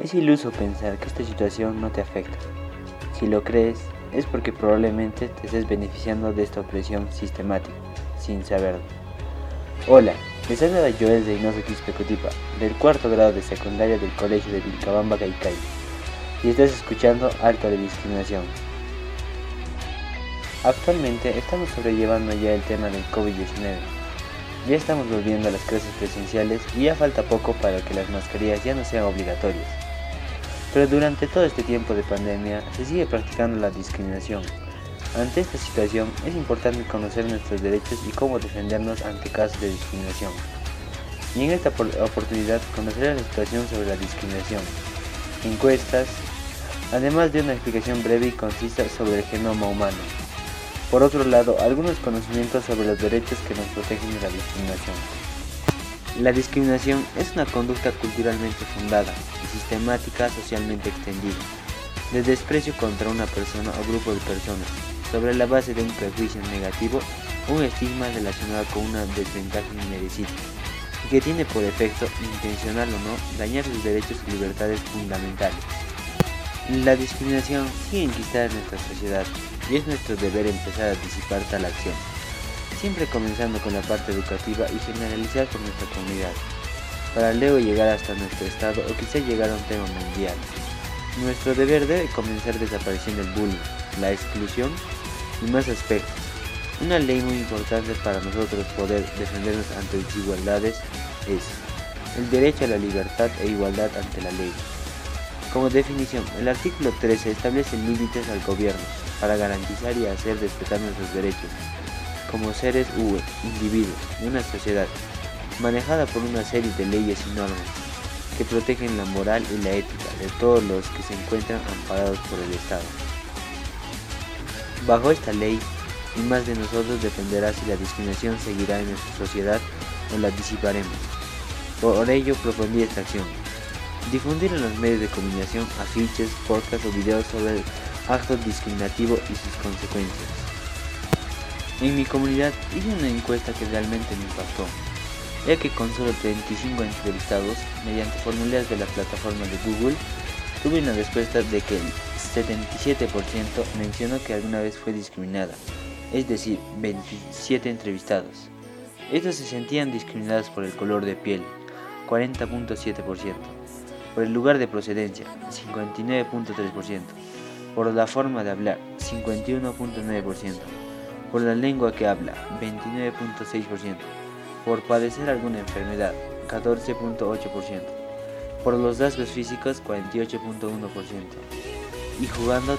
Es iluso pensar que esta situación no te afecta. Si lo crees, es porque probablemente te estés beneficiando de esta opresión sistemática, sin saberlo. Hola, les habla Joel Reynoso Quispecutipa, del cuarto grado de secundaria del Colegio de Vilcabamba, Caicay, y estás escuchando Alto de Discriminación. Actualmente estamos sobrellevando ya el tema del COVID-19 ya estamos volviendo a las clases presenciales y ya falta poco para que las mascarillas ya no sean obligatorias. Pero durante todo este tiempo de pandemia se sigue practicando la discriminación. Ante esta situación es importante conocer nuestros derechos y cómo defendernos ante casos de discriminación. Y en esta oportunidad conoceré la situación sobre la discriminación, encuestas, además de una explicación breve y concisa sobre el genoma humano. Por otro lado, algunos conocimientos sobre los derechos que nos protegen de la discriminación. La discriminación es una conducta culturalmente fundada y sistemática socialmente extendida, de desprecio contra una persona o grupo de personas, sobre la base de un prejuicio negativo o un estigma relacionado con una desventaja inmerecida, que tiene por efecto, intencional o no, dañar sus derechos y libertades fundamentales. La discriminación sigue enquistada en nuestra sociedad y es nuestro deber empezar a disipar tal acción, siempre comenzando con la parte educativa y generalizar por nuestra comunidad, para luego llegar hasta nuestro estado o quizá llegar a un tema mundial. Nuestro deber debe comenzar desapareciendo el bullying, la exclusión y más aspectos. Una ley muy importante para nosotros poder defendernos ante desigualdades es el derecho a la libertad e igualdad ante la ley. Como definición, el artículo 13 establece límites al gobierno, para garantizar y hacer respetar nuestros derechos como seres u individuos de una sociedad manejada por una serie de leyes y normas que protegen la moral y la ética de todos los que se encuentran amparados por el Estado. Bajo esta ley, y más de nosotros dependerá si la discriminación seguirá en nuestra sociedad o la disiparemos. Por ello propondí esta acción. Difundir en los medios de comunicación afiches, podcasts o videos sobre acto discriminativo y sus consecuencias. En mi comunidad hice una encuesta que realmente me impactó, ya que con solo 35 entrevistados, mediante formularios de la plataforma de Google, tuve una respuesta de que el 77% mencionó que alguna vez fue discriminada, es decir, 27 entrevistados. Estos se sentían discriminados por el color de piel, 40.7%, por el lugar de procedencia, 59.3%, por la forma de hablar, 51.9%, por la lengua que habla, 29.6%, por padecer alguna enfermedad, 14.8%, por los rasgos físicos, 48.1%, y jugando 3.17%.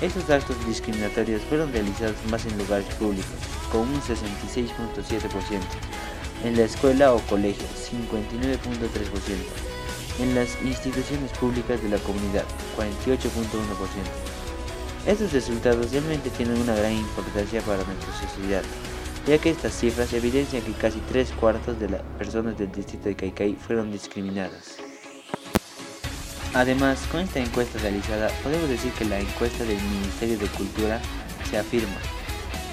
Estos actos discriminatorios fueron realizados más en lugares públicos, con un 66.7%, en la escuela o colegio, 59.3%, en las instituciones públicas de la comunidad, 48.1%. Estos resultados realmente tienen una gran importancia para nuestra sociedad, ya que estas cifras evidencian que casi tres cuartos de las personas del distrito de Caicay fueron discriminadas. Además, con esta encuesta realizada, podemos decir que la encuesta del Ministerio de Cultura se afirma,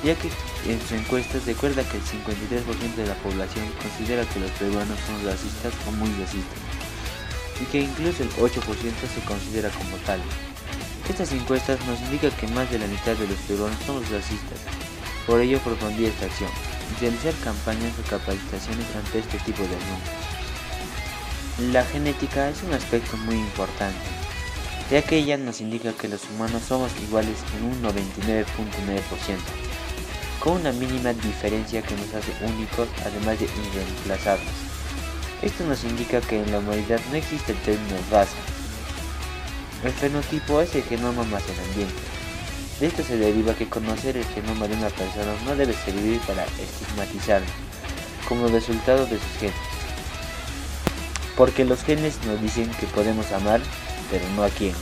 ya que en su encuesta recuerda que el 53% de la población considera que los peruanos son racistas o muy racistas y que incluso el 8% se considera como tal. Estas encuestas nos indican que más de la mitad de los peruanos somos racistas. Por ello propondí esta acción, realizar campañas o capacitaciones ante este tipo de anuncios. La genética es un aspecto muy importante, ya que ella nos indica que los humanos somos iguales en un 99.9%, con una mínima diferencia que nos hace únicos además de irreemplazables. Esto nos indica que en la humanidad no existe el término raza. El fenotipo es el genoma más el ambiente. De esto se deriva que conocer el genoma de una persona no debe servir para estigmatizarlo, como resultado de sus genes. Porque los genes nos dicen que podemos amar, pero no a quién,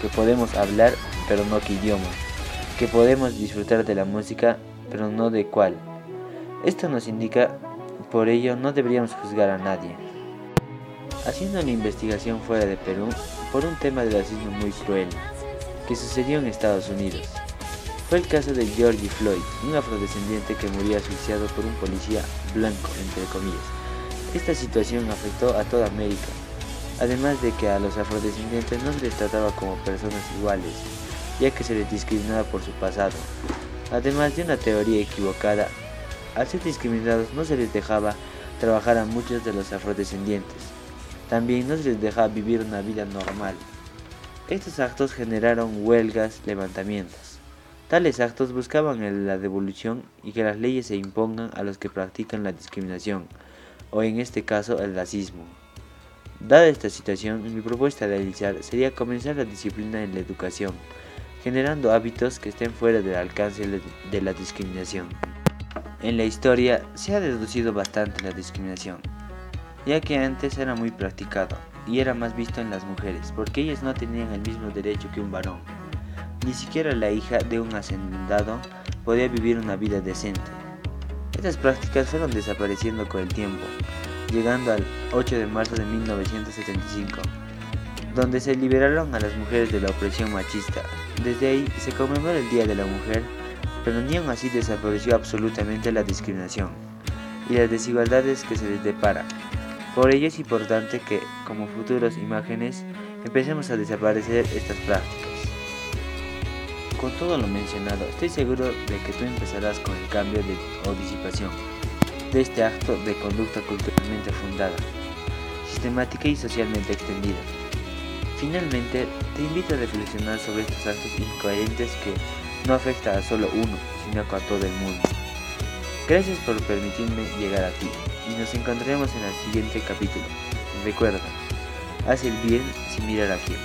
que podemos hablar, pero no qué idioma, que podemos disfrutar de la música, pero no de cuál. Esto nos indica por ello no deberíamos juzgar a nadie. Haciendo una investigación fuera de Perú por un tema de racismo muy cruel que sucedió en Estados Unidos. Fue el caso de George Floyd, un afrodescendiente que murió asfixiado por un policía blanco, entre comillas, Esta situación afectó a toda América, además de que a los afrodescendientes no se les trataba como personas iguales, ya que se les discriminaba por su pasado. Además de una teoría equivocada, al ser discriminados no se les dejaba trabajar a muchos de los afrodescendientes. También no se les dejaba vivir una vida normal. Estos actos generaron huelgas, levantamientos. Tales actos buscaban la devolución y que las leyes se impongan a los que practican la discriminación, o en este caso el racismo. Dada esta situación, mi propuesta de realizar sería comenzar la disciplina en la educación, generando hábitos que estén fuera del alcance de la discriminación. En la historia se ha deducido bastante la discriminación, ya que antes era muy practicado y era más visto en las mujeres, porque ellas no tenían el mismo derecho que un varón. Ni siquiera la hija de un hacendado podía vivir una vida decente. Estas prácticas fueron desapareciendo con el tiempo, llegando al 8 de marzo de 1975, donde se liberaron a las mujeres de la opresión machista. Desde ahí se conmemora el Día de la Mujer pero ni aún así desapareció absolutamente la discriminación y las desigualdades que se les depara. Por ello es importante que, como futuras imágenes, empecemos a desaparecer estas prácticas. Con todo lo mencionado, estoy seguro de que tú empezarás con el cambio de, o disipación de este acto de conducta culturalmente fundada, sistemática y socialmente extendida. Finalmente, te invito a reflexionar sobre estos actos incoherentes que no afecta a solo uno, sino a todo el mundo. Gracias por permitirme llegar a ti y nos encontraremos en el siguiente capítulo. Recuerda, haz el bien sin mirar a quién.